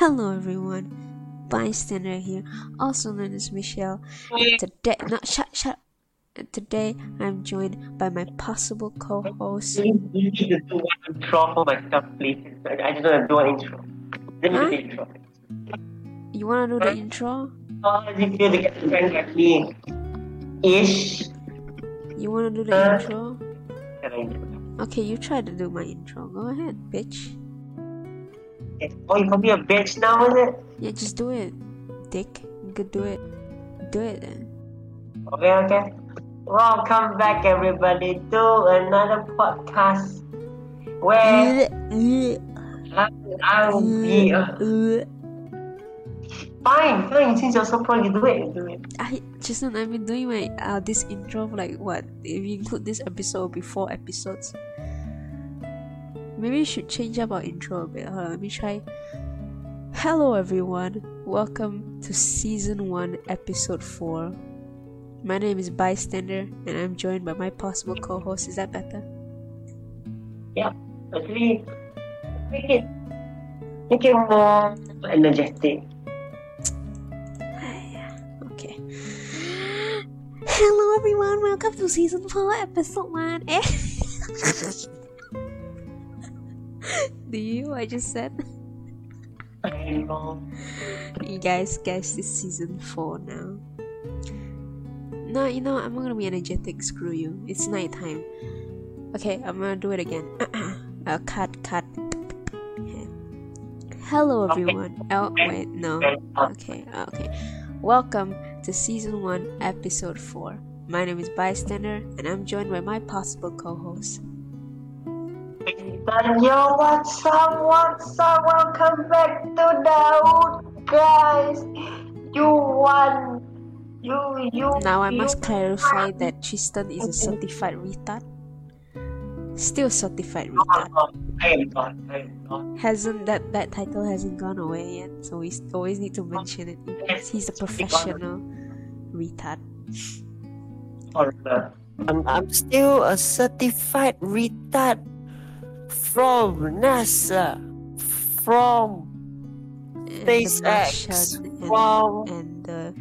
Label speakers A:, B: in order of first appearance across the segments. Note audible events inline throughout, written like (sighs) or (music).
A: Hello everyone, bystander here, also known as Michelle. And today, not shut, shut. And today I'm joined by my possible co-host.
B: You need to do one intro for myself, please. I just want to do an intro. Let me
A: Huh?
B: do the intro.
A: You wanna do the intro?
B: Uh, How does it feel to get friends like me? Ish.
A: You wanna do the intro?
B: Can I do
A: Okay, you try to do my intro. Go ahead, bitch.
B: Oh, you call be a bitch now, is it?
A: Yeah, just do it, dick. You could do it. Do it then.
B: Okay, okay. Welcome back, everybody, to another podcast where I'll be. Uh, fine, fine. Since you're so pro, you do it. You do it.
A: I just I've been doing my uh this intro for like what? If you include this episode before episodes, maybe we should change up our intro a bit. Hold on, let me try. Hello everyone, welcome to season one, episode four. My name is Bystander, and I'm joined by my possible co-host. Is that better?
B: Yeah. Actually, make it, make it more energetic. (sighs)
A: Okay. Hello everyone, welcome to season 4, episode 1. (laughs) (laughs) Do you I just said? You guys, guys, this season 4 now. No, you know. I'm not gonna be energetic, screw you. It's nighttime. Okay, I'm gonna do it again. (clears throat) uh, cut, cut. Okay. Hello
B: Okay.
A: everyone. Oh, wait, no. Okay, okay. Welcome to season 1, episode 4. My name is Bystander, and I'm joined by my possible co host.
B: And yo, what's up? What's up? Welcome back to Daud, guys. You won. You, you.
A: Now, I
B: you
A: must clarify that Triston is a certified retard. Still certified retard.
B: won. I am not. I am not.
A: Hasn't that that title hasn't gone away yet, so we always need to mention it. because He's a professional retard.
B: Horrible.
C: I'm, I'm still a certified retard from NASA, from SpaceX,
A: and,
C: from
A: and the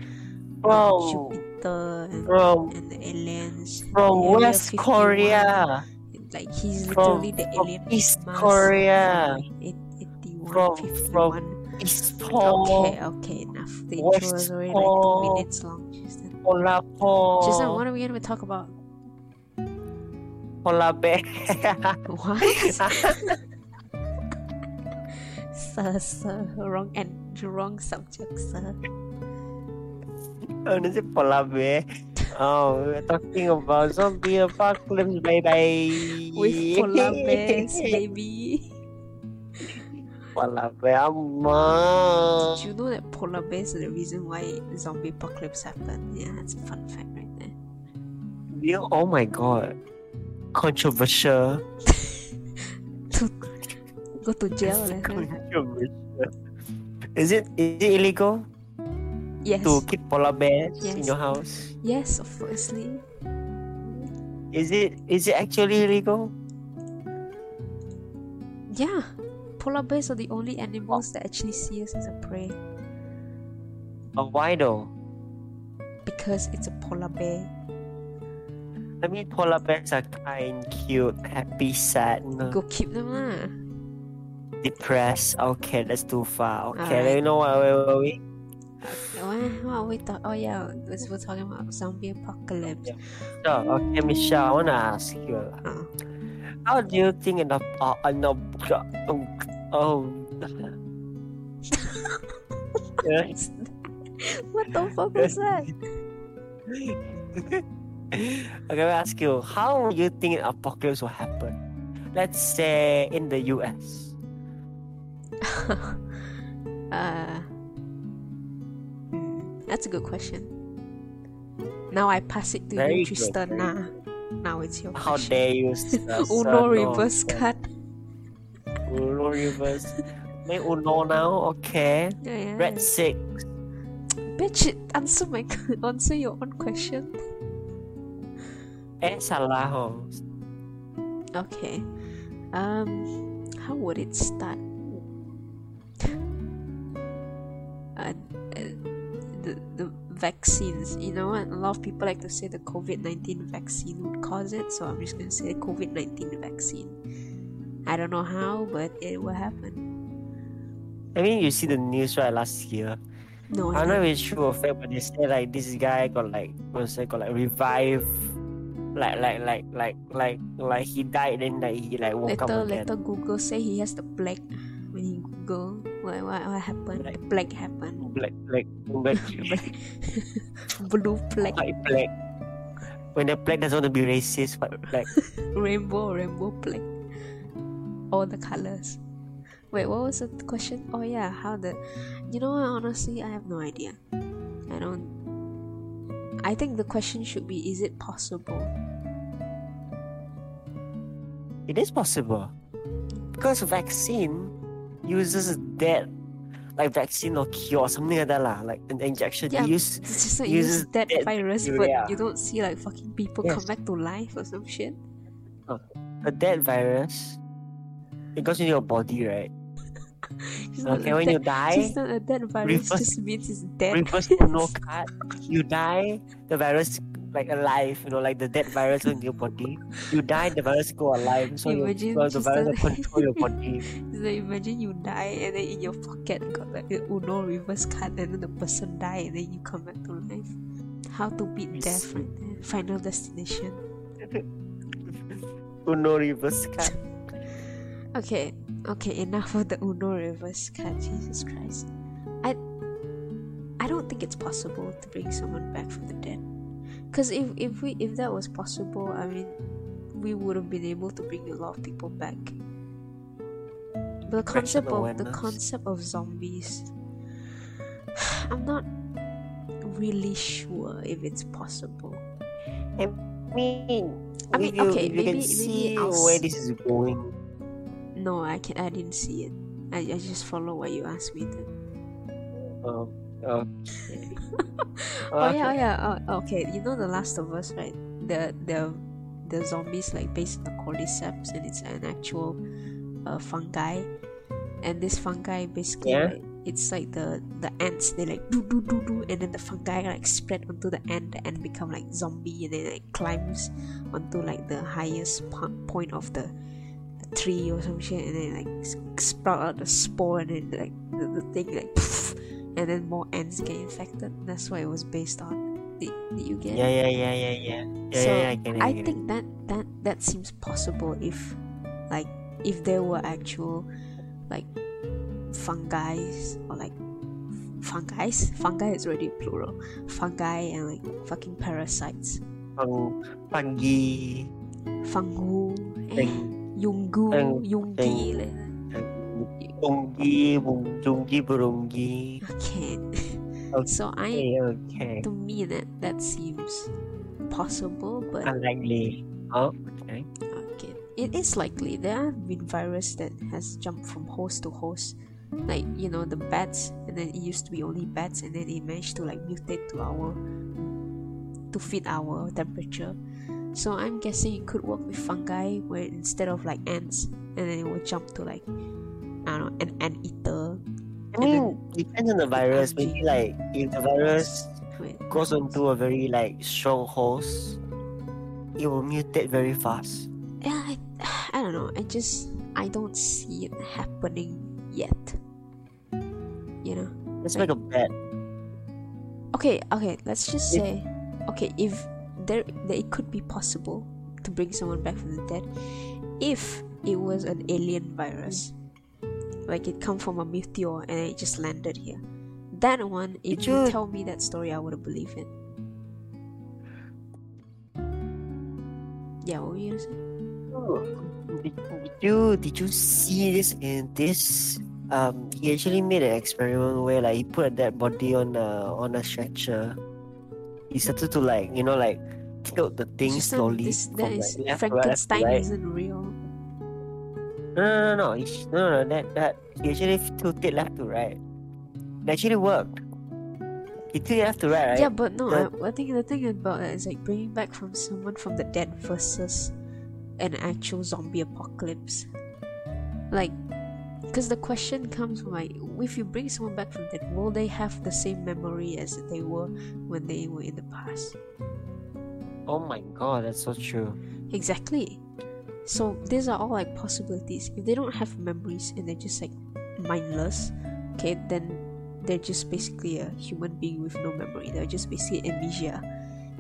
C: from
A: Jupiter and,
C: from
A: and the aliens.
C: from West
A: 51.
C: Korea,
A: Like he's
C: from,
A: literally the
C: from
A: alien
C: East
A: Mars.
C: Korea,
A: Eight- 81,
C: from
A: 51.
C: from East Pole,
A: Okay, okay, enough. The intro was already like two minutes long.
C: Pole,
A: Triston, what are we gonna talk about?
C: Polar Bear.
A: What? (laughs) sir, sir, wrong and wrong subject, sir.
C: oh, this is Polar Bear. Oh, we're talking about zombie apocalypse, baby.
A: With polar bears, (laughs) baby.
C: Polar Bear, amma.
A: Did you know that polar bears are the reason why zombie apocalypse happened? Yeah, that's a fun fact right there.
C: You- Oh my god. Controversial.
A: To (laughs) go to jail, eh?
C: Controversial. Is it is it illegal
A: Yes.
C: to keep polar bears in your house?
A: Yes, obviously.
C: Is it is it actually illegal?
A: Yeah. Polar bears are the only animals that actually see us as a prey
C: Or why though?
A: because it's a polar bear.
C: I mean polar bears are kind, cute, happy, sad, no,
A: Go keep them lah.
C: depressed. Okay, that's too far. Okay,
A: Alright.
C: you know what? Wait, wait, wait.
A: What, what are we talk? Oh yeah, we're we're talking about zombie apocalypse.
C: So, okay, Michelle, I wanna ask you.
A: Oh.
C: How do you think an uh, an um, oh. (laughs)
A: What the fuck was that? (laughs)
C: okay, let me ask you, how do you think an apocalypse will happen? Let's say in the US. (laughs)
A: uh, that's a good question. Now I pass it to
C: Very
A: you,
C: Triston.
A: Nah, now it's your
C: How
A: question.
C: dare you? (laughs) (laughs)
A: Uno reverse cut.
C: Uno reverse. Make Uno now, okay.
A: Yeah, yeah.
C: Red six.
A: Bitch, answer my answer your own question.
C: Eh, and Salahos.
A: Okay. Um, how would it start? Uh, uh, the the vaccines. You know what? A lot of people like to say the COVID nineteen vaccine would cause it, so I'm just gonna say COVID nineteen vaccine. I don't know how, but it will happen.
C: I mean, you see the news right last year.
A: No, I'm
C: not really sure of it, but they say like this guy got like was got like revived like like like like like like he died then like he like woke up again.
A: later Google say he has the plague. When he Google what what, what happened, the plague happened.
C: Black black black (laughs) black.
A: Blue plague,
C: white black. When the black doesn't want to be racist, but black. (laughs)
A: rainbow, rainbow plague. All the colors. Wait, what was the question? Oh yeah, how the? You know, honestly, I have no idea. I don't. I think the question should be: Is it possible?
C: It is possible because vaccine uses dead like vaccine or cure or something like that lah. Like an injection
A: Yeah,
C: use
A: It's just like
C: uses
A: use that
C: dead
A: virus,
C: bacteria.
A: but you don't see like fucking people
C: Yes.
A: come back to life or some shit.
C: a dead virus. It goes into your body, right? (laughs) Okay, when
A: dead,
C: you die,
A: It's not a dead virus.
C: reverse-
A: just means it's dead.
C: reverse no card. You die, the virus like alive. You know, like the dead virus in your body. You die, the virus go alive. So, you,
A: Imagine
C: so the virus will control your body. (laughs)
A: So imagine you die and then in your pocket got like the Uno reverse card and then the person die and then you come back to life. How to beat death right there. Final destination. (laughs)
C: Uno reverse card.
A: Okay, okay, enough of the Uno reverse card. Jesus Christ. I I don't think it's possible to bring someone back from the dead. Cause if if we if that was possible, I mean we would have been able to bring a lot of people back. But the concept of the concept of zombies (sighs) I'm not really sure if it's possible.
C: I mean,
A: I mean,
C: you,
A: okay,
C: you
A: maybe-
C: can
A: maybe
C: see
A: I'll
C: where
A: s-
C: this is going.
A: No, I can I didn't see it. I, I just follow what you asked me then.
C: Oh, okay. (laughs)
A: Oh yeah, oh yeah. Oh, okay, you know the Last of Us, right? The the the zombies like based on the cordyceps, and it's an actual uh, fungi. And this fungi basically,
C: Yeah.
A: like, it's like the the ants. They like do do do do, and then the fungi like spread onto the ant. and become like zombie, and then like climbs onto like the highest point of the, tree or some shit, and then like sprout out the spore, and then like the, the thing like. and then more ants get infected. That's what it was based on. Did, did you get
C: Yeah,
A: it?
C: yeah, yeah, yeah, yeah. Yeah,
A: so
C: yeah, yeah, I.
A: I think that that that seems possible if, like, if there were actual, like, fungi or like fungi. Fungi is already plural. Fungi and like fucking parasites.
C: Fung, fungi,
A: Fungu, eh,
C: Feng-
A: yungu,
C: Feng-
A: yungi. like that.
C: fungi, bungi, burungi.
A: Can't.
C: Okay.
A: So I,
C: Okay, okay.
A: to me, that that seems possible, but
C: Unlikely. Oh, okay.
A: Okay. It is likely there have been virus that has jumped from host to host. Like, you know, the bats and then it used to be only bats and then it managed to like mutate to our to fit our temperature. So I'm guessing it could work with fungi where instead of like ants and then it will jump to like I don't know, an ant eater.
C: I mean, depends on the virus. Maybe like if the virus
A: Wait,
C: goes onto a very like strong host, it will mutate very fast.
A: yeah, I, (sighs) I don't know. I just I don't see it happening yet. You know?
C: Let's
A: Like-
C: make a bet.
A: Okay, okay, let's just say, okay, if there, that it could be possible to bring someone back from the dead, if it was an alien virus, like it come from a meteor and it just landed here, that one, if you tell me that story, I would have believed it. Yeah, what were you gonna say?
C: Did, did you did you see this in this? Um, he actually made an experiment where like he put a dead body on a on a stretcher. He started to like you know like tilt the thing
A: It's just
C: slowly.
A: this,
C: from,
A: is
C: right, left
A: Frankenstein
C: right.
A: isn't real.
C: No, no, no, no. He, no, no, that that he actually tilted left to right. It actually worked. He tilted left to right, right?
A: Yeah, but no, I, I think the thing about that is like bringing back from someone from the dead versus an actual zombie apocalypse. Like, because the question comes from like if you bring someone back from dead will they have the same memory as they were when they were in the past
C: Oh my god, that's so true.
A: exactly. So these are all like possibilities. If they don't have memories and they're just like mindless okay then they're just basically a human being with no memory. They're just basically amnesia.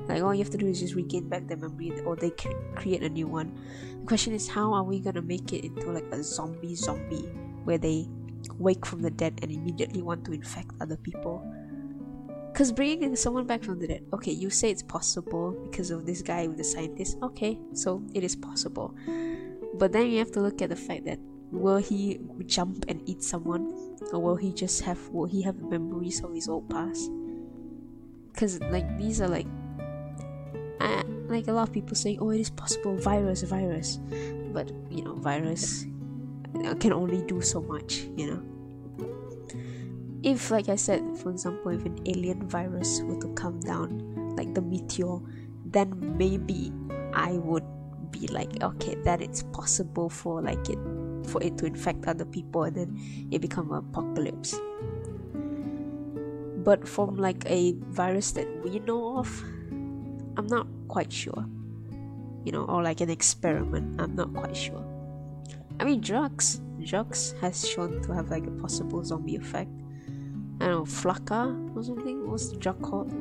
A: Like all you have to do is just regain back their memory or they cre- create a new one. The question is how are we gonna make it into like a zombie zombie where they wake from the dead and immediately want to infect other people because bringing someone back from the dead okay you say it's possible because of this guy with the scientist okay so it is possible. But then you have to look at the fact that will he jump and eat someone? Or will he just have will he have memories of his old past? Because like these are like uh, like a lot of people saying oh it is possible virus virus. But you know virus can only do so much you know if like i said for example if an alien virus were to come down like the meteor then maybe i would be like okay that it's possible for like it for it to infect other people and then it become an apocalypse. But from like a virus that we know of i'm not quite sure. You know or like an experiment i'm not quite sure. I mean drugs drugs has shown to have like a possible zombie effect i don't know flakka or something? What was the drug called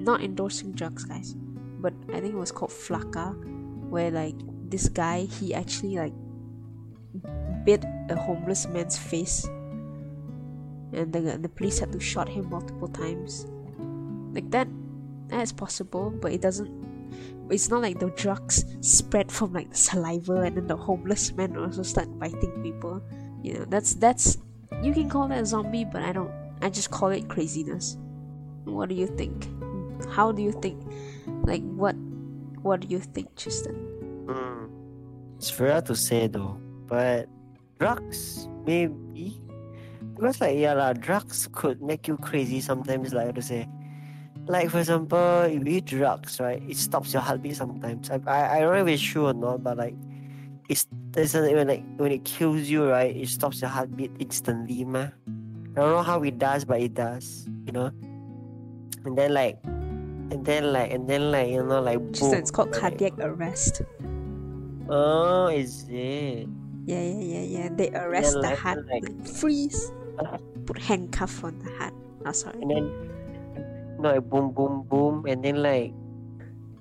A: not endorsing drugs guys but i think it was called flakka where like this guy he actually like bit a homeless man's face. And the, the police had to shot him multiple times. Like that that is possible but it doesn't it's not like the drugs spread from like the saliva and then the homeless man also start biting people. You know that's that's you can call that a zombie but i don't i just call it craziness what do you think how do you think like what what do you think triston
C: Hmm. It's hard to say though, but drugs maybe because like yeah lah, drugs could make you crazy sometimes. Like to say, like for example, if you eat drugs, right, it stops your heartbeat sometimes. I I, I don't know if it's true or not, but like it's a, when like when it kills you, right, it stops your heartbeat instantly, ma. I don't know how it does, but it does, you know. And then like, and then like, and then like, you know, like boom,
A: it's called cardiac arrest.
C: Oh, is it?
A: yeah yeah yeah yeah. They arrest the
C: like-
A: heart.
C: like-
A: freeze. Put handcuff on the heart. Oh sorry.
C: And then you know, like boom boom boom. And then like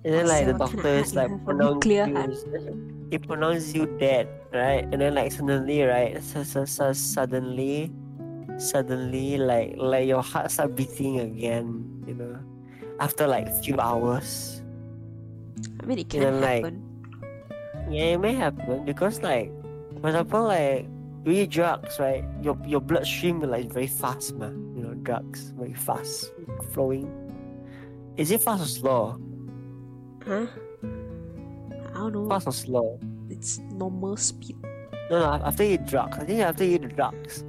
C: and then
A: Oh,
C: like
A: so
C: the
A: what kind of
C: doctors like pronounce you they pronounce you dead right? And then like suddenly right so, so, so suddenly suddenly like like your heart start beating again you know after like few hours.
A: I mean it can
C: then, like,
A: happen.
C: yeah it may happen because like for example like you eat drugs right? Your your bloodstream will like very fast man you know drugs very fast flowing. Is it fast or slow?
A: Huh? I don't know.
C: Fast or slow?
A: It's normal speed.
C: No no after you eat drugs. I think after you eat drugs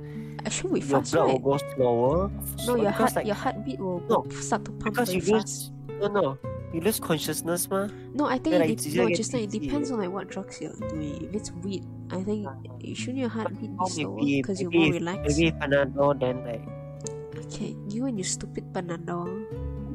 A: should be
C: your
A: fast
C: blood
A: right?
C: will go slower.
A: No
C: So-
A: your heart
C: like
A: your heartbeat will
C: No,
A: start to pump
C: because
A: very
C: you
A: fast.
C: lose no no. You lose consciousness ma.
A: No i think
C: then,
A: it,
C: like,
A: no just like it depends on like what drugs you're doing. If it's weed i think uh-huh. shouldn't your heartbeat be slower? Because you're more relaxed.
C: maybe Panadol then like
A: okay you and your stupid panadol.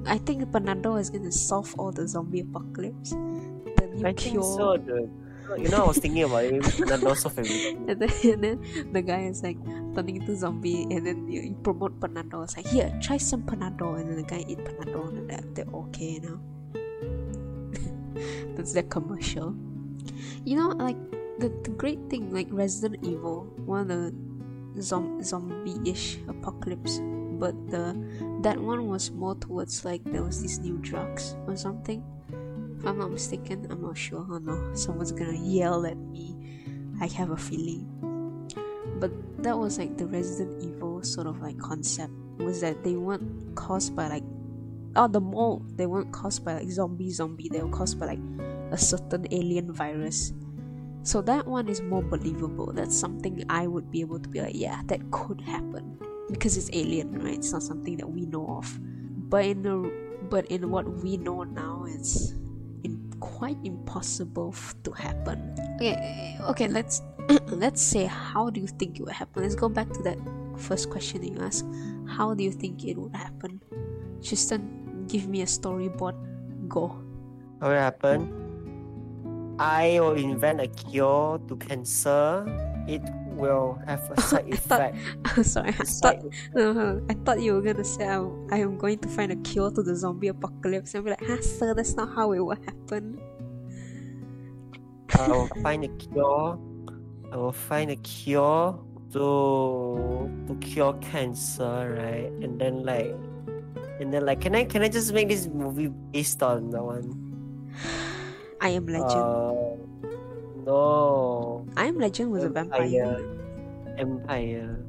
A: I think panadol is gonna solve all the zombie apocalypse. The new
C: I
A: cure
C: think so dude you know I was thinking about it Panadol solve everything. (laughs)
A: And then, and then the guy is like turning into zombie and then you, you promote panadol. It's like here try some panadol. And then the guy eat panadol and they're, they're okay now (laughs) that's their commercial. You know like the, the great thing like resident evil one of the zom- zombie-ish apocalypse but the that one was more towards like there was these new drugs or something if i'm not mistaken i'm not sure oh no someone's gonna yell at me. I have a feeling. But that was like the resident evil sort of like concept was that they weren't caused by like oh the mold they weren't caused by like zombie zombie. They were caused by like a certain alien virus. So that one is more believable. That's something i would be able to be like yeah that could happen. Because it's alien right? It's not something that we know of. But in the but in what we know now it's quite impossible f- to happen okay okay let's (clears throat) let's say how do you think it would happen? Let's go back to that first question you asked. How do you think it would happen? Triston, give me a storyboard. Go.
C: How will happen? I will invent a cure to cancer. It will have a (laughs) side
A: I thought-
C: effect. (laughs)
A: Sorry, I
C: A
A: thought
C: side
A: no, no, I thought you were gonna say I, I am going to find a cure to the zombie apocalypse. And be like, huh, sir, that's not how it will happen.
C: I will find a cure. I will find a cure to to cure cancer, right? And then like, and then like, can I can I just make this movie based on that one?
A: I am Legend.
C: Uh, no,
A: I am Legend was a vampire.
C: Empire.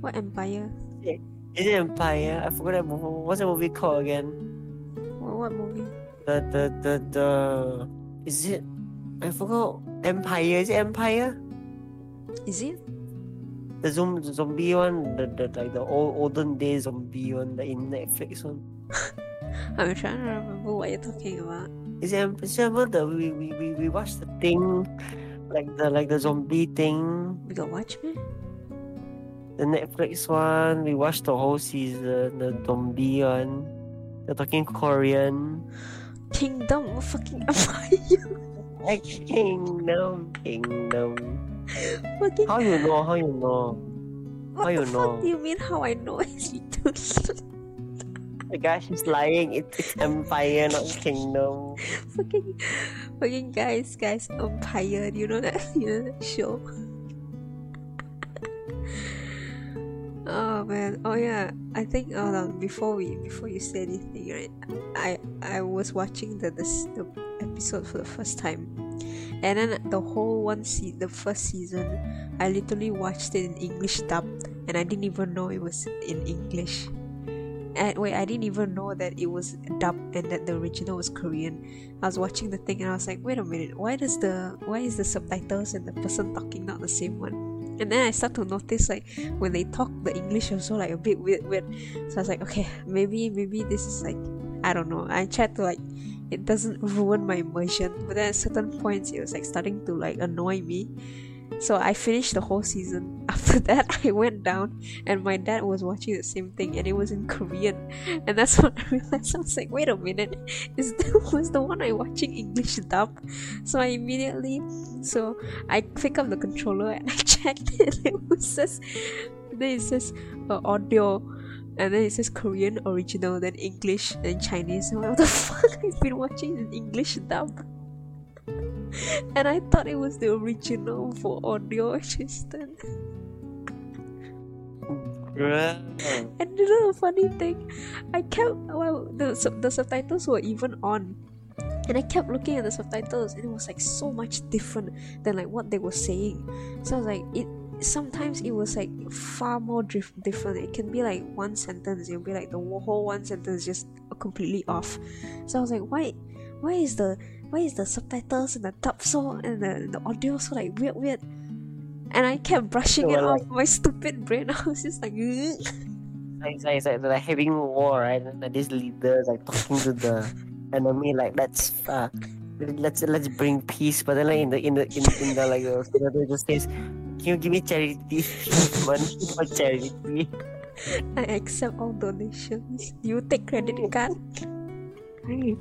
A: What empire?
C: Is it Empire? I forgot that movie. What's the movie called again?
A: What, what movie?
C: The the the the. Is it? I forgot. Empire. Is it Empire?
A: Is it?
C: The zombie, the zombie one, the, the like the old olden day zombie one, the in Netflix one. (laughs)
A: I'm trying to remember what you're talking about.
C: Is it? Is it remember the we, we, we, we watched the thing, like the like the zombie thing,
A: We got Watchmen?
C: the Netflix one. We watched the whole season. The zombie one. They're talking Korean.
A: Kingdom of fucking empire. (laughs)
C: Like kingdom, kingdom.
A: fucking
C: How you know? How you know?
A: what
C: how
A: the
C: you
A: fuck
C: know?
A: do you mean how I know it's
C: The guy she's lying. It, it's empire, not kingdom.
A: fucking fucking guys guys empire you know that (laughs) you know that show oh man oh yeah i think hold on before we before you say anything right i i was watching the this the episode for the first time and then the whole one se- the first season i literally watched it in english dub and i didn't even know it was in english and wait i didn't even know that it was dubbed and that the original was korean I was watching the thing and I was like, wait a minute, why does the why is the subtitles and the person talking not the same one? And then I start to notice like when they talk the English also like a bit weird weird. So I was like, okay, maybe maybe this is like I don't know. I tried to like it doesn't ruin my immersion, but then at certain points it was like starting to like annoy me. So I finished the whole season. (laughs) After that, I went down and my dad was watching the same thing and it was in Korean. And that's (laughs) when I realized I was like, wait a minute, is (laughs) that was the one I watching English dub? So I immediately, so I pick up the controller and I checked it. It was it says uh, audio, and then it says Korean original, then English, then Chinese. What the (laughs) fuck? I've been watching in English dub. (laughs) And I thought it was the original for audio.
C: Bruh.
A: And you know the funny thing, I kept well the sub- the subtitles were even on, and I kept looking at the subtitles, and it was like so much different than like what they were saying. So I was like, it sometimes it was like far more dif- different. It can be like one sentence, it'll be like the whole one sentence just completely off. So I was like, why, why is the why is the subtitles and the dub so and the the audio so like weird weird? And I kept brushing
C: They
A: it
C: were
A: off my stupid brain. (laughs) I was just like.
C: Like, it's like, it's like they're like having war, right? And then these leaders like talking to the enemy, like let's uh, let's let's bring peace. But then like in the in the in, in the like (laughs) the just says, "Can you give me charity money (laughs) for charity?"
A: I accept all donations. You take credit card,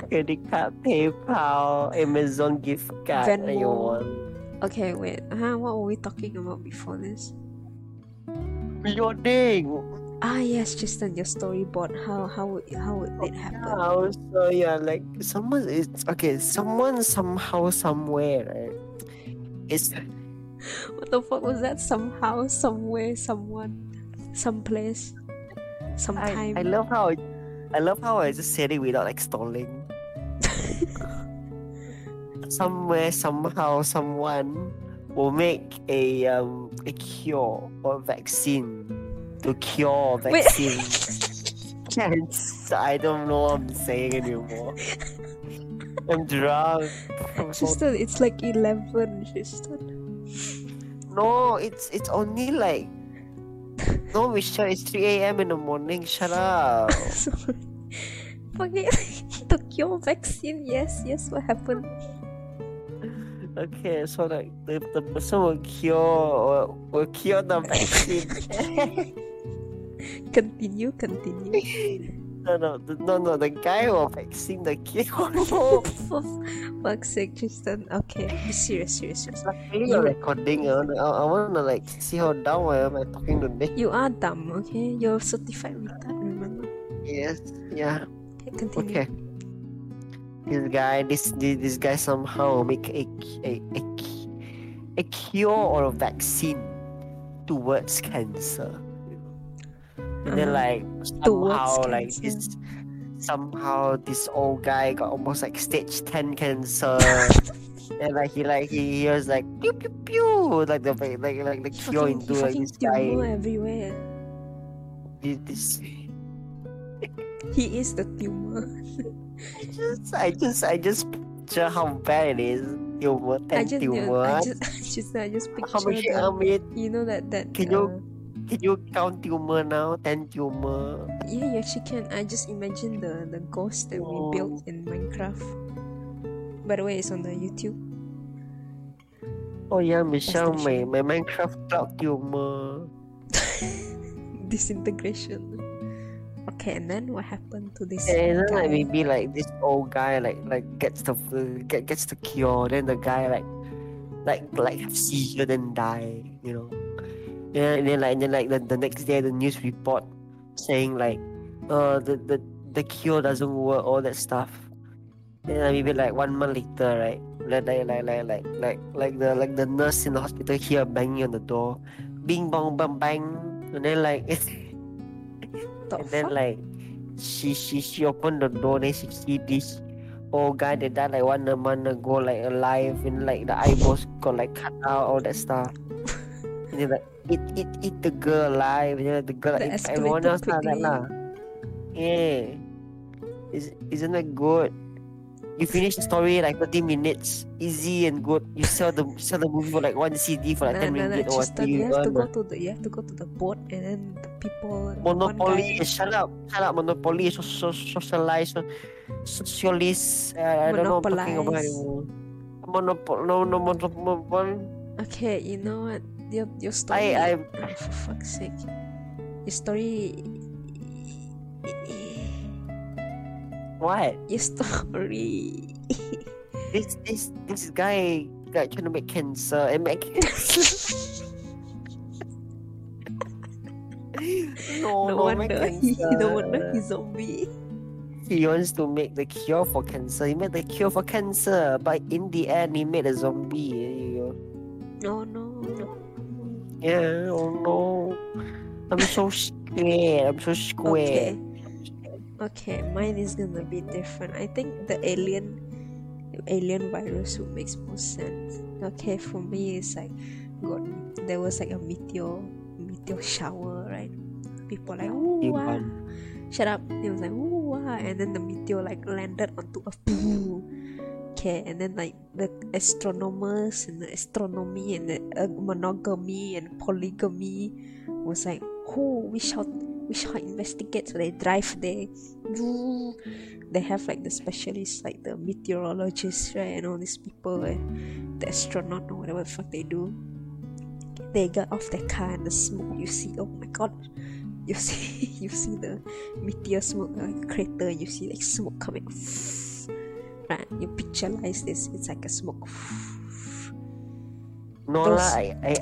C: Credit card, PayPal, Amazon gift card,
A: Venmo.
C: you want.
A: Okay, wait. Huh? What were we talking about before this?
C: Reloading.
A: Ah, yes, Triston, your storyboard. How how would how would it happen?
C: How so? Yeah, like someone it's okay. Someone somehow somewhere, right? It's
A: What the fuck was that? Somehow, somewhere, someone, someplace, sometime.
C: I I love how I love how I just said it without like stalling. (laughs) Somewhere, somehow, someone will make a um a cure or vaccine to cure vaccine. (laughs) Cancer. I don't know what I'm saying anymore. (laughs) I'm drunk.
A: Triston, it's like eleven, Triston.
C: No, it's it's only like no, Michelle. It's 3 a.m. in the morning. Shut up. (laughs) (laughs)
A: The cure vaccine. Yes, yes. What happened?
C: Okay, so like the, the person will cure or will cure the vaccine. (laughs)
A: Continue, continue.
C: No, no, no, no. The guy will vaccine the kid. Oh, no.
A: For fuck's sake, Triston. Okay, be serious, serious, serious.
C: Luckily, you're recording. I I, I wanna like see how dumb I am at talking today.
A: You are dumb, okay? You're certified retard, remember?
C: Yes. Yeah.
A: Okay, continue.
C: Okay. This guy, this this, this guy somehow make a, a a a cure or a vaccine towards cancer. And then
A: Uh-huh.
C: like somehow like this somehow this old guy got almost like stage ten cancer. (laughs) and like he like he, was like pew pew pew like the like like, like the
A: He
C: cure into like this guy.
A: everywhere.
C: This, (laughs)
A: He is the tumor.
C: I just I just I just picture how bad it is. Tumor,
A: I
C: ten
A: just,
C: tumor. (laughs)
A: I just, I just, I just picture
C: how
A: the,
C: how many
A: you know that that.
C: Can you-
A: uh,
C: can you count tumor now? Ten tumor.
A: Yeah, you actually can. I just imagine the the ghost that
C: Oh.
A: we built in Minecraft. By the way, it's on the YouTube.
C: Oh yeah, Michelle, my, my Minecraft cloud tumor. (laughs)
A: Disintegration. Okay, and then what happened to this
C: And then
A: guy?
C: like maybe like this old guy like like gets the get gets the cure, then the guy like like like have seizure then die, you know. Yeah, and then like and then like the, the next day the news report saying like uh the, the the cure doesn't work, all that stuff. Then like, maybe like one month later, right? Like like like like like like like the like the nurse in the hospital here banging on the door. Bing bong bang bang and then like (laughs)
A: The
C: and then like she she she opened the door and then she see this old guy that died like one month ago like alive and like the eyeballs got like cut out all that stuff. (laughs) and then like eat eat eat the girl alive and then the girl
A: That
C: eat everyone else lah, like
A: quickly.
C: lah. Yeah. Is isn't that good? You finish the story like 30 minutes, easy and good. You sell the sell the movie for like one CD for like
A: Nah,
C: 10
A: nah, nah,
C: ringgit or what you
A: you have to go to the you have to go to the boat and then the people
C: Monopoly,
A: guy-
C: shut up, shut up, Monopoly, so, so, socialize, so, socialist, uh, I don't know what I'm talking about anymore. Monopoly, no, no, monopoly.
A: Okay, you know what? Your your story.
C: I, I,
A: for fuck's sake, your story.
C: what?
A: Your story. (laughs)
C: This, this, this guy like trying to make cancer and make cancer. (laughs) no,
A: no
C: no,
A: wonder (laughs) he no wonder he's zombie.
C: He wants to make the cure for cancer. He made the cure for cancer, but in the end, he made a zombie. There you go.
A: Oh no.
C: Yeah, oh no. I'm so scared. I'm so scared.
A: Okay, Okay, mine is gonna be different. I think the alien alien virus would makes more sense. Okay, for me it's like got there was like a meteor meteor shower, right? People like ooh wow.
C: Ah.
A: Shut up. It was like ooh wow and then the meteor like landed onto a pool. Okay, and then like the astronomers and the astronomy and the uh, monogamy and polygamy was like, who we shall we shall investigate. So they drive there. (laughs) They have like the specialists, like the meteorologists, right, and all these people, eh, the astronaut or whatever the fuck they do. They got off their car and the smoke. You see, oh my god, (laughs) you see, (laughs) you see the meteor smoke like crater. You see like smoke coming. Right, you pictureize this. It's like a smoke.
C: No
A: Those-
C: lah, I, I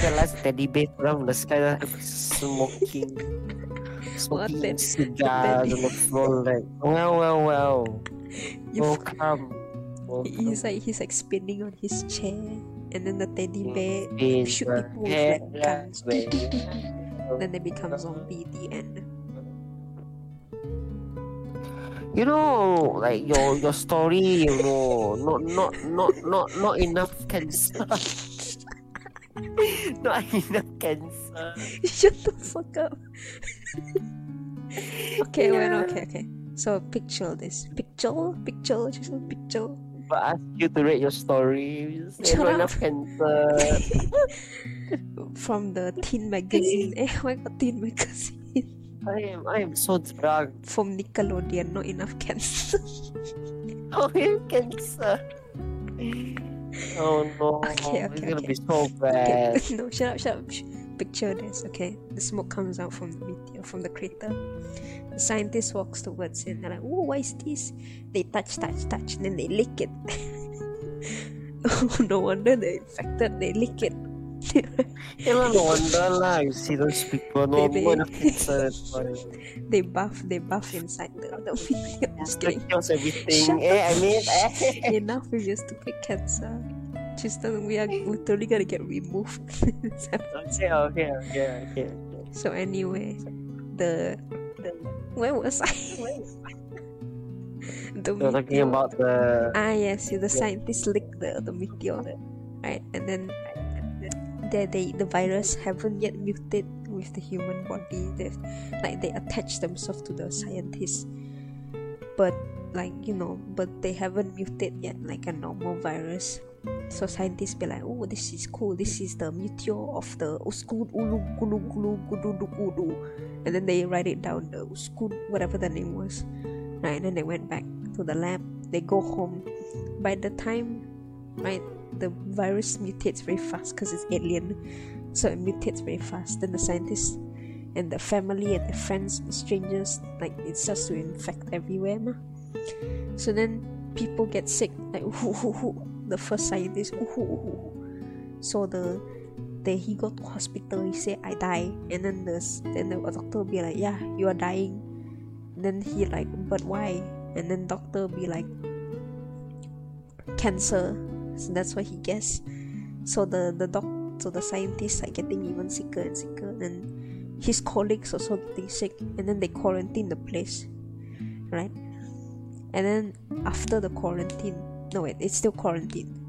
C: realized teddy bear from the sky smoking, (laughs) smoking
A: teddy-
C: on the floor like, well, well, well,
A: You
C: welcome.
A: He's like he's like spinning on his chair, and then the teddy bear shoot
C: the
A: people with like guns. (laughs) Then they become zombie. The end.
C: You know, like your your story, you know, not not not not not enough cancer. (laughs) not enough cancer. (laughs)
A: Shut the fuck up. okay,
C: Yeah.
A: okay, okay. So picture this. Picture, picture, just a picture.
C: But ask you to rate your story. You say
A: Shut
C: not
A: up.
C: enough cancer. (laughs)
A: From the teen magazine. eh, oh my god, teen magazine.
C: I am I am so drunk.
A: From Nickelodeon, not enough cancer. (laughs)
C: Oh, have cancer. Oh no.
A: Okay,
C: it's
A: okay,
C: gonna
A: okay.
C: be so
A: Okay,
C: bad. (laughs)
A: no, shut up, shut up. Picture this, okay? The smoke comes out from the meteor, from the crater. The scientist walks towards it. They're like, "Oh, what is this?" They touch, touch, touch, and then they lick it. (laughs) Oh, no wonder they're infected. They lick it. (laughs)
C: Yeah, no wonder lah. You see those people, no
A: They- they-
C: the cancer.
A: They buff, they buff inside the, the meteor. Just kidding.
C: Everything.
A: Shut
C: eh, I mean, eh.
A: Enough with your stupid cancer. Triston, we are we're totally gonna get removed.
C: okay, okay, okay, okay.
A: so anyway, the, the where was I? the
C: You're talking about the
A: Ah yes, the scientists licked the, the meteor, right? And then they, they the virus haven't yet mutated with the human body. They like they attach themselves to the scientists, but like you know, but they haven't mutated yet like a normal virus. So scientists be like, oh, this is cool. This is the meteor of the Uskun Ulu Gulu Gulu Gudu Gudu, and then they write it down the Uskun whatever the name was, right? And then they went back to the lab. They go home. By the time, right, the virus mutates very fast because it's alien, so it mutates very fast. Then the scientists and the family and the friends, the strangers, like it starts to infect everywhere, ma. So then people get sick, like (laughs) whoo. the first scientist, whoo, whoo, whoo. so the then he go to hospital. He say I die, and then the then the doctor will be like, yeah, you are dying. and then he like, but why? And then doctor be like, cancer. So that's what he guess. So the the doc, so the scientists are getting even sicker and sicker, and his colleagues also getting sick, and then they quarantine the place, right? And then after the quarantine, no wait, it's still quarantine.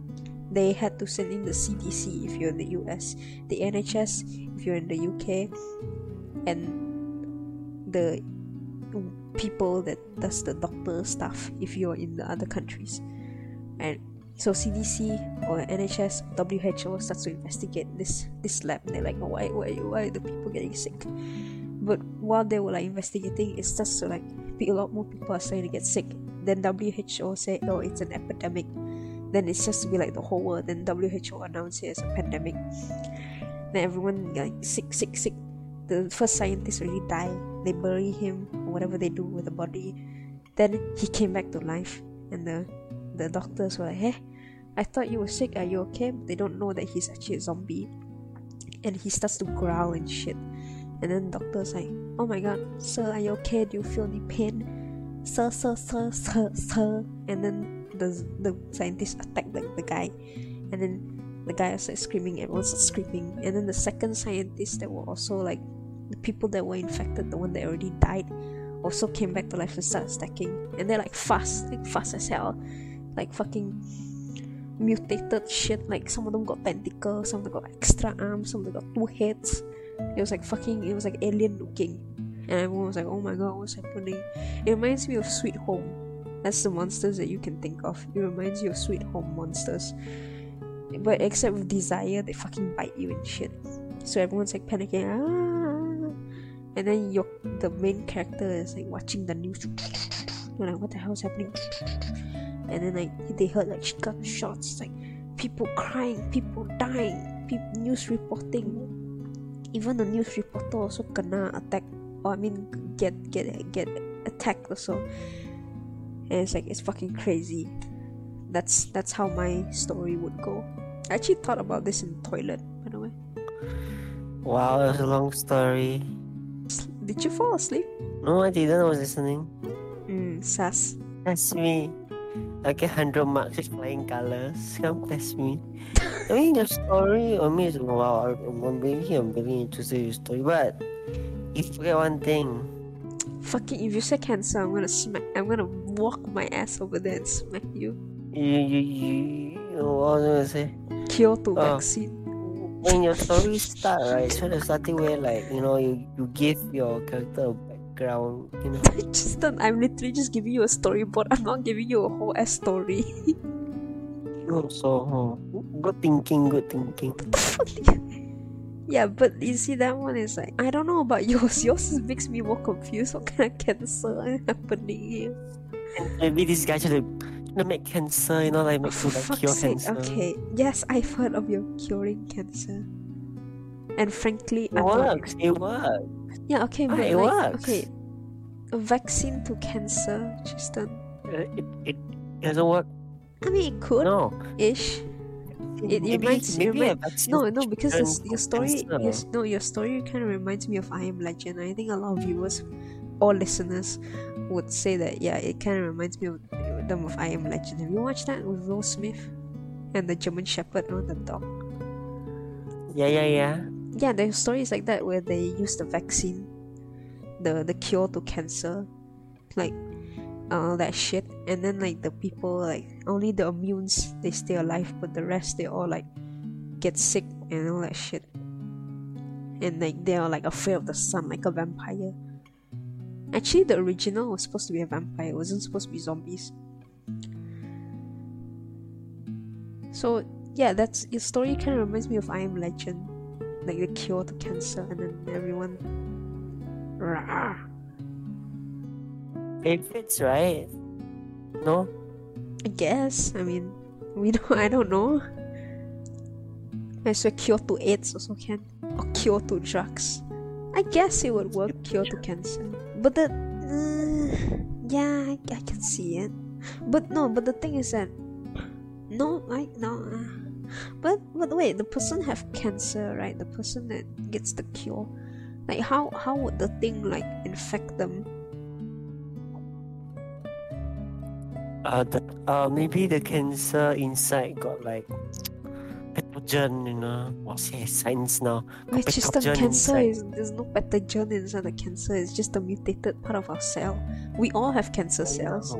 A: They had to send in the CDC if you're in the US, the NHS if you're in the UK, and the people that does the doctor stuff if you're in the other countries. And so CDC or NHS, WHO starts to investigate this this lab. And they're like, oh, why why why are the people getting sick? But while they were like investigating, it starts to like a lot more people are starting to get sick. Then WHO say, oh, it's an epidemic. Then it's just to be like the whole world. Then WHO announced it as a pandemic. Then everyone like sick, sick, sick. The first scientist already died. They bury him, or whatever they do with the body. Then he came back to life, and the the doctors were like, "Hey, I thought you were sick. Are you okay?" But they don't know that he's actually a zombie, and he starts to growl and shit. And then the doctor's like, "Oh my god, sir, are you okay? Do you feel any pain?" Sir, sir, sir, sir, sir. And then the the scientist attacked the, the guy, and then the guy was like screaming. Everyone's screaming, and then the second scientist that were also like the people that were infected, the one that already died, also came back to life and started stacking. And they're like fast, like fast as hell, like fucking mutated shit. Like some of them got tentacles, some of them got extra arms, some of them got two heads. It was like fucking, it was like alien looking. And everyone was like, oh my god, what's happening? It reminds me of Sweet Home. That's the monsters that you can think of. It reminds you of Sweet Home monsters. But except with desire, they fucking bite you and shit. So everyone's like panicking. Ah! And then your the main character is like watching the news. You're like, what the hell is happening? And then like they heard like gunshots, like people crying, people dying, people news reporting. Even the news reporter also kena attack, or I mean get get get attacked also. And it's like it's fucking crazy. That's that's how my story would go. I actually thought about this in the toilet, by the way.
C: Wow, that's a long story.
A: Did you fall asleep?
C: No, I didn't. I was listening.
A: Mm, sus.
C: That's me. Get 100 marks with flying colors. Come test me. I mean, your story, I mean, it's, wow, I'm really, I'm really interested in your story. But, if you forget one thing.
A: Fucking, if you say cancer, I'm gonna smack. I'm gonna walk my ass over there and smack you.
C: You, you, you, what was I gonna say?
A: Kyoto
C: Oh.
A: vaccine.
C: When your story start, right? So the starting where, like, you know, you, you give your character a background, you know. (laughs)
A: just I'm literally just giving you a storyboard. I'm not giving you a whole ass story. (laughs)
C: Oh, so, huh. good thinking, good thinking. (laughs)
A: yeah, but you see, that one is like, I don't know about yours. Yours makes me more confused. What kind of cancer is happening here?
C: Maybe this guy should to make cancer, you know, like make
A: oh,
C: to like cure
A: sake,
C: cancer.
A: okay. Yes, I've heard of your curing cancer. And frankly,
C: It
A: I'm not-
C: works. It works.
A: Yeah, okay, but
C: it
A: like,
C: works.
A: okay, a vaccine to cancer, Triston.
C: Uh, It, it doesn't work.
A: I mean, it could
C: No.
A: ish. It
C: maybe,
A: reminds-
C: maybe
A: remind- No, no, because this, your story, your, no, your story kind of reminds me of I Am Legend. I think a lot of viewers or listeners would say that yeah, it kind of reminds me of them of I Am Legend. Have you watched that with Will Smith and the German Shepherd on the dog?
C: Yeah, yeah, yeah.
A: Yeah, there's stories like that where they use the vaccine, the the cure to cancer, like all that shit, and then like the people like only the immunes they stay alive, but the rest they all like get sick and all that shit, and like they are like afraid of the sun like a vampire. Actually, the original was supposed to be a vampire. It wasn't supposed to be zombies. So yeah, that's your story. Kind of reminds me of I Am Legend like the cure to cancer, and then everyone. Rah.
C: It fits, right? No?
A: I guess. I mean, we don't. (laughs) I don't know. I swear, cure to AIDS also can, or cure to drugs. I guess it would work. Cure to cancer, but the. Uh, yeah, I, I can see it. But no, but the thing is that. No, I no. Uh, but but wait, the person have cancer, right? The person that gets the cure, like how how would the thing like infect them?
C: Uh, the, uh, maybe the cancer inside got like pathogen, you know. What's it? Science now.
A: Wait, just the cancer
C: inside.
A: is there's no pathogen inside the cancer. It's just a mutated part of our cell. We all have cancer cells.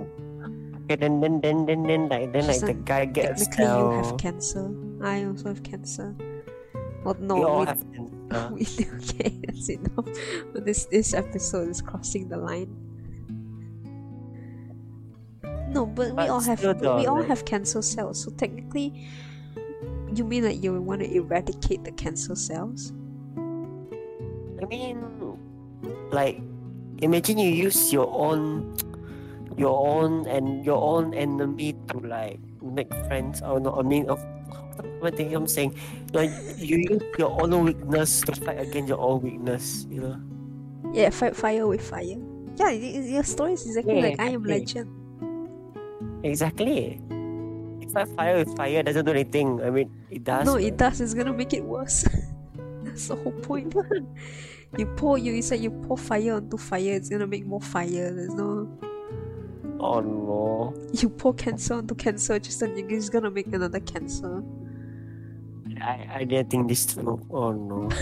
C: Okay, then then then then then like then like the guy gets
A: Technically, you have cancer. I also have cancer. Well, no,
C: we all
A: we,
C: have cancer.
A: we do. Okay, that's enough. But this this episode is crossing the line. No, but, we all have we all have cancer cells. So technically, you mean that you want to eradicate the cancer cells?
C: I mean, like, imagine you use your own, your own and your own enemy to like make friends. Oh, or not? I mean, of what thing I'm saying, like you use your own weakness to fight against your own weakness. You know.
A: Yeah, fight fire with fire. Yeah, your story is exactly
C: Yeah,
A: like I Am. Legend.
C: Exactly. If I fire with fire, it doesn't do anything. I mean, it does.
A: no, it does. It's gonna make it worse. (laughs) That's the whole point. you pour you, said you pour fire onto fire. It's gonna make more fire. There's no.
C: Oh no.
A: You pour cancer onto cancer. Just then you're just gonna make another cancer.
C: I, I didn't think this through. Oh no. (laughs)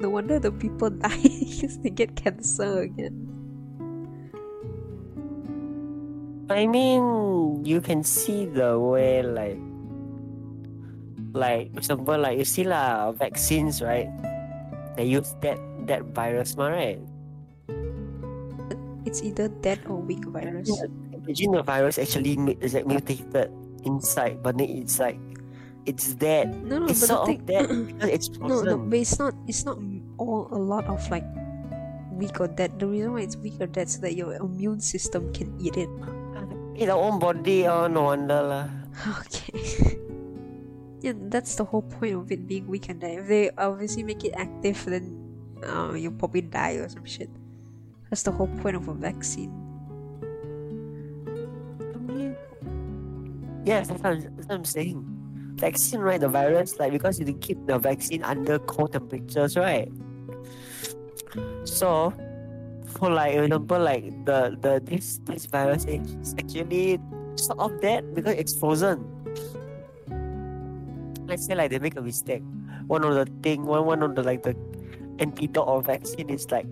A: No wonder the people (laughs) die because they get cancer again.
C: I mean, you can see the way like, like for example, like you see lah, vaccines, right? They use that that virus, ma, right?
A: It's either dead or weak virus.
C: Imagine the virus actually is like mutated inside, but it's like it's dead.
A: No, no,
C: it's
A: but the thing.
C: of dead because it's (clears throat)
A: No, no, but it's not. It's not all a lot of like weak or dead. The reason why it's weak or dead so that your immune system can eat it.
C: In our own body, oh no wonder lah. (laughs)
A: Okay. yeah, that's the whole point of it being weak and dead. If they obviously make it active, then uh, you'll probably die or some shit. That's the whole point of a vaccine.
C: Yes, that's what, I'm, that's what I'm saying. Vaccine, right? The virus, like because you keep the vaccine under cold temperatures, right? So, for like example, like the the this this virus is actually sort of dead because it's frozen. Let's say like they make a mistake. One of the thing, one one of the like the antidote or vaccine is like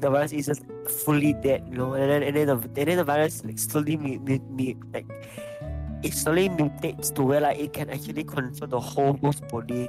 C: the virus is just fully dead, you know, and then and then the and then the virus like slowly mu- mu- mu- like slowly mutates to where like it can actually control the whole host body.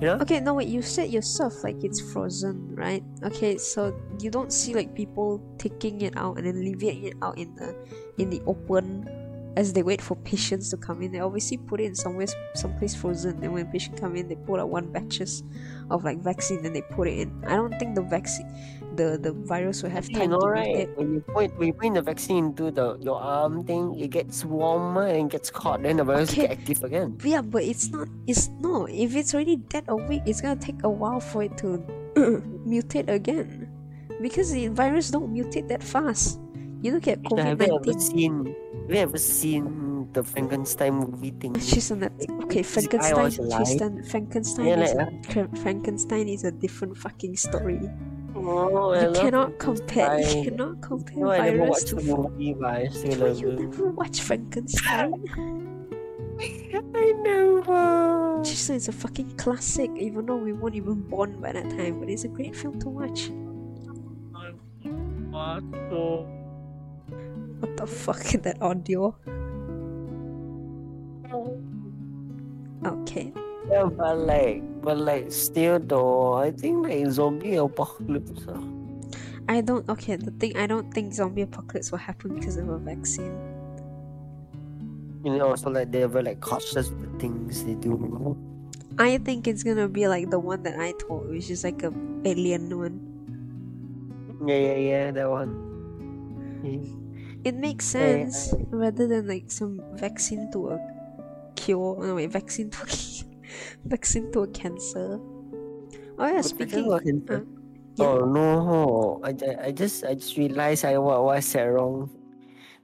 C: You know?
A: Okay, no wait, you said yourself like it's frozen, right? Okay, so you don't see like people taking it out and then leaving it out in the in the open as they wait for patients to come in. They obviously put it in somewhere someplace frozen. and when patients come in, they pull out one batches of like vaccine and they put it in. I don't think the vaccine the the virus will have
C: You
A: time
C: know,
A: to
C: right? When you point when you put the vaccine into the your arm thing, it gets warmer and gets caught, then the virus
A: Okay.
C: get active again.
A: Yeah, but it's not. It's no. If it's already dead a week, it's gonna take a while for it to (clears throat) mutate again, because the virus don't mutate that fast. You look at COVID
C: have you ever seen have you ever seen the Frankenstein movie thing?
A: Oh, she's on that. Okay, Frankenstein. She's done. Frankenstein
C: Yeah,
A: is
C: like,
A: a, Fra- Frankenstein is a different fucking story.
C: Oh, I
A: You cannot compare. You cannot compare
C: No, I never
A: virus
C: watched
A: to.
C: the movie, but I still
A: Why you never watch Frankenstein? (laughs)
C: I never.
A: Just it's a fucking classic, even though we weren't even born by that time. But it's a great film to watch. What the fuck is that audio? Oh. Okay.
C: Yeah, but like, but like, still though, I think like zombie apocalypse. ah.
A: I don't. Okay, the thing I don't think zombie apocalypse will happen because of a vaccine.
C: You know, also like they're very like cautious with the things they do.
A: I think it's gonna be like the one that I told, which is like a alien one.
C: Yeah, yeah, yeah, that one. Yeah.
A: It makes
C: Yeah, yeah,
A: sense rather than like some vaccine to a cure. No wait, vaccine to (laughs) vaccine to a cancer. Oh yeah,
C: But
A: speaking.
C: of cancer-
A: uh, yeah.
C: Oh no! I, I just I just realized I what, what I said wrong.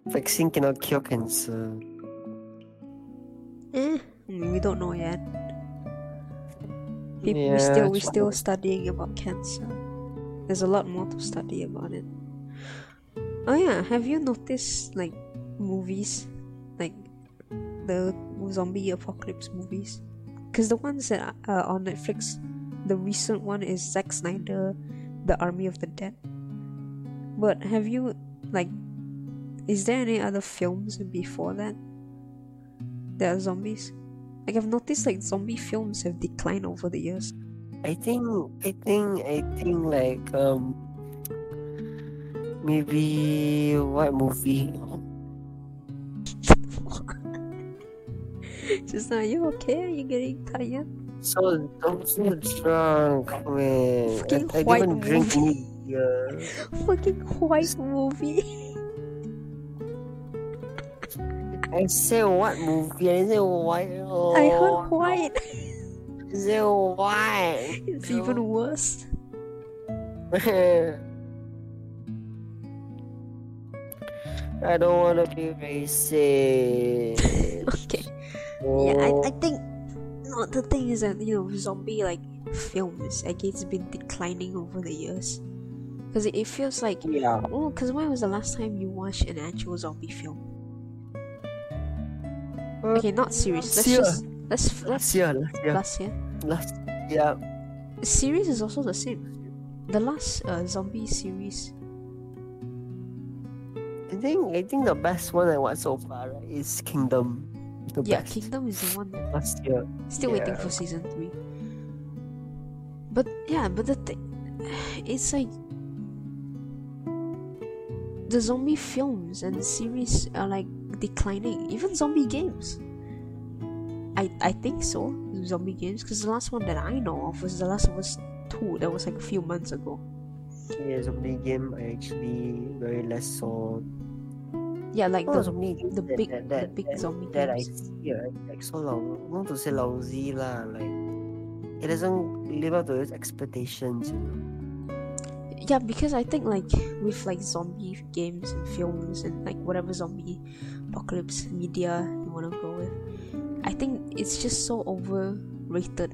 C: Vaccine cannot cure cancer.
A: Eh, we don't know yet. Peop- we
C: Yeah,
A: still we
C: true.
A: still studying about cancer. There's a lot more to study about it. Oh yeah, have you noticed like movies, like the zombie apocalypse movies? Because the ones that are on Netflix, the recent one is Zack Snyder, The Army of the Dead. But have you like, is there any other films before that? That are zombies. Like I've noticed like zombie films have declined over the years.
C: I think I think I think like um maybe what movie?
A: Just now, you okay? Are you getting tired?
C: So I'm so drunk, man. I,
A: Fucking
C: I
A: white
C: didn't drink
A: movie.
C: any. (laughs)
A: Fucking white movie.
C: I said what movie? I say white. Oh,
A: I heard white.
C: I said white. (laughs)
A: It's even worse. (laughs)
C: I don't want to be racist.
A: Okay. Yeah, I, I
C: Oh,
A: think no the thing is that you know zombie like films I guess it's been declining over the years. Because it, it feels like
C: yeah.
A: oh, because when was the last time you watched an actual zombie film? Okay, not series. Let's
C: Last year.
A: just let's let's
C: Last year, last year,
A: last year.
C: last yeah.
A: Series is also the same. The last uh, zombie series.
C: I think I think the best one I watched so far right, is Kingdom. The
A: Yeah,
C: best.
A: Kingdom is the one.
C: last year.
A: Still waiting for season three. But yeah, but the thing, it's like the zombie films and series are like declining. Even zombie games. I I think so. Zombie games, because the last one that I know of was The Last of Us Two. That was like a few months ago.
C: Yeah, zombie game I actually very less saw.
A: Yeah, like the
C: zombie
A: the big
C: that,
A: the big
C: that,
A: zombie
C: that I see right, like so long not to say lousy lah, like it doesn't live up to its expectations, you know.
A: yeah because i think like with like zombie games and films and like whatever zombie apocalypse media you want to go with i think it's just so overrated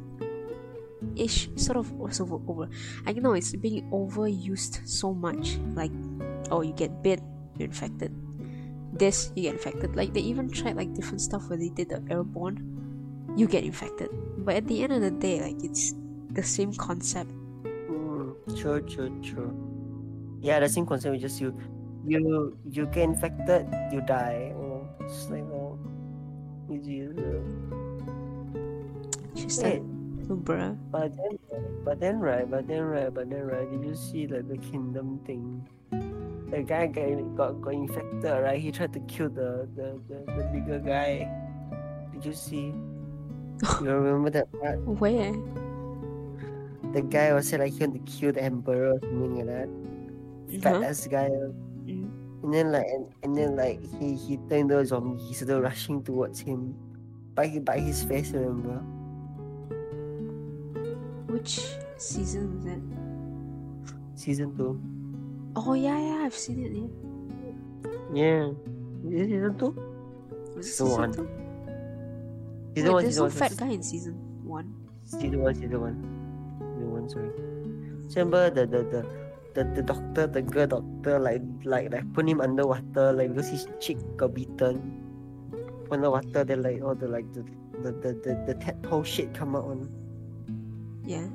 A: ish sort of also over, over i know it's being overused so much like oh you get bit you're infected this you get infected like they even tried like different stuff where they did the airborne you get infected but at the end of the day like it's the same concept
C: Mm, true, true, true. Yeah, the same concept. Just you, you, you get infected, you die. You know, it's like oh, easy.
A: just
C: Wait,
A: like bruh
C: but then, but then right, but then right, but then right. Did you see like the kingdom thing? The guy got got, got infected, right? He tried to kill the the, the, the bigger guy. Did you see? (laughs) You remember that part?
A: Where?
C: the guy was like he wanted to kill the emperor or something like that. Fat
A: Uh-huh.
C: ass guy.
A: Mm.
C: And then like and, and then like he he turned into a zombie. He started rushing towards him. By by his face, remember?
A: Which season was that?
C: Season two.
A: Oh yeah, yeah, I've seen it. Yeah.
C: Yeah. Is it season two?
A: Was it
C: Season one.
A: two?
C: Season
A: Wait,
C: one,
A: there's
C: season
A: no
C: one.
A: fat guy in season one.
C: Season one, season one. Season one, sorry. Remember the the the the, the doctor, the girl doctor, like like like put him underwater, like because his cheek got beaten. Underwater, then like all the like the the the the, the tadpole shit come out on.
A: Yeah.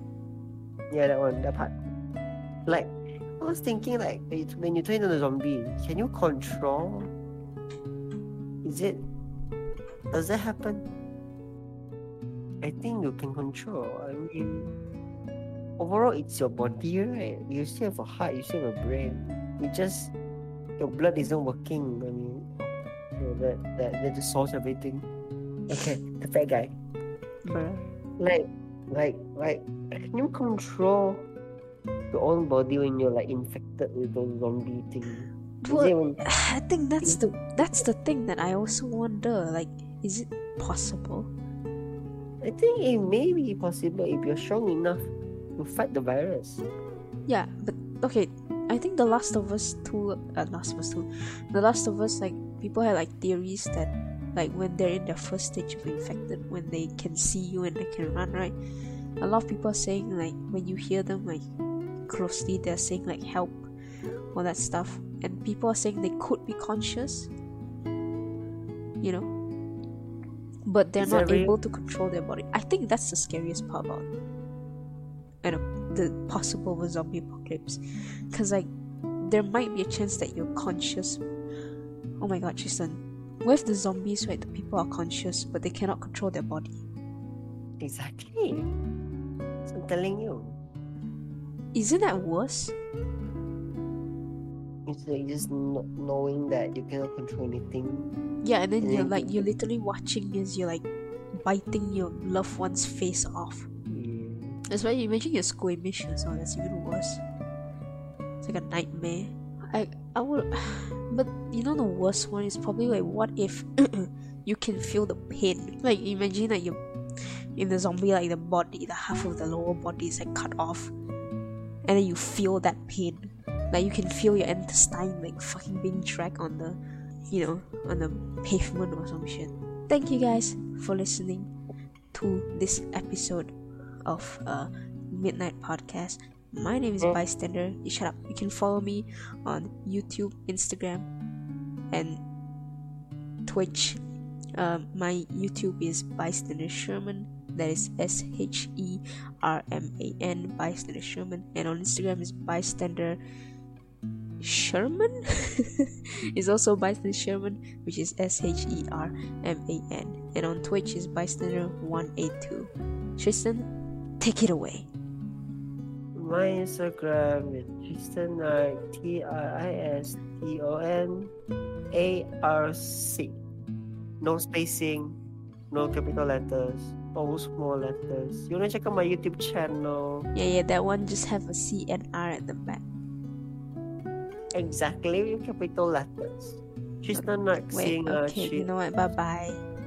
C: Yeah, that one, that part. Like, I was thinking, like, when you, when you turn into a zombie, can you control? Is it? Does that happen? I think you can control. I mean, overall, it's your body, right? You still have a heart, you still have a brain. It just your blood isn't working. I mean, so that that that just solves everything. Okay, the fat guy
A: Bruh.
C: like like like can you control your own body when you're like infected with those zombie thing
A: Well,
C: when- (sighs)
A: I think that's the that's the thing that I also wonder. Like, is it possible?
C: i think it may be possible if you're strong enough to fight the virus
A: Yeah, but okay. I think The Last of Us two, uh, Last of Us two, The Last of Us like people have like theories that like when they're in the first stage of infected, when they can see you and they can run, right? A lot of people are saying like when you hear them like closely, they're saying like help, all that stuff, and people are saying they could be conscious, you know, but they're
C: Is
A: not able to control their body. I think that's the scariest part about you know the possible zombie apocalypse. Because like there might be a chance that you're conscious. Oh my god triston. What if the zombies right the people are conscious but they cannot control their body?
C: Exactly. So i'm telling you
A: isn't that worse?
C: It's like just not knowing that you cannot control anything.
A: Yeah and then
C: And
A: you're like you're literally watching as you're like biting your loved one's face off.
C: Mm,
A: that's why you imagine you're squeamish so that's even worse. It's like a nightmare. I i would (sighs) but you know the worst one is probably like what if (clears throat) you can feel the pain? Like imagine that you in the zombie like the body the half of the lower body is like cut off and then you feel that pain. Like you can feel your intestine like fucking being dragged on the you know on the pavement or some shit. Thank you guys for listening to this episode of uh midnight podcast. My name is bystander. You shut up. You can follow me on youtube instagram and twitch. Um, my youtube is bystander sherman that is S H E R M A N bystander Sherman. And on Instagram is bystander Sherman. (laughs) Is also bystander Sherman which is S H E R M A N. And on Twitch is bystander 182 Triston take it away.
C: My instagram is triston uh, Narc, t-r-i-s-t-o-n a-r-c no spacing no capital letters all small letters. You wanna check out my youtube channel?
A: Yeah yeah that one just have a C and R at the back.
C: Exactly capital letters. Triston Narc
A: wait
C: saying uh,
A: okay you know what? Bye bye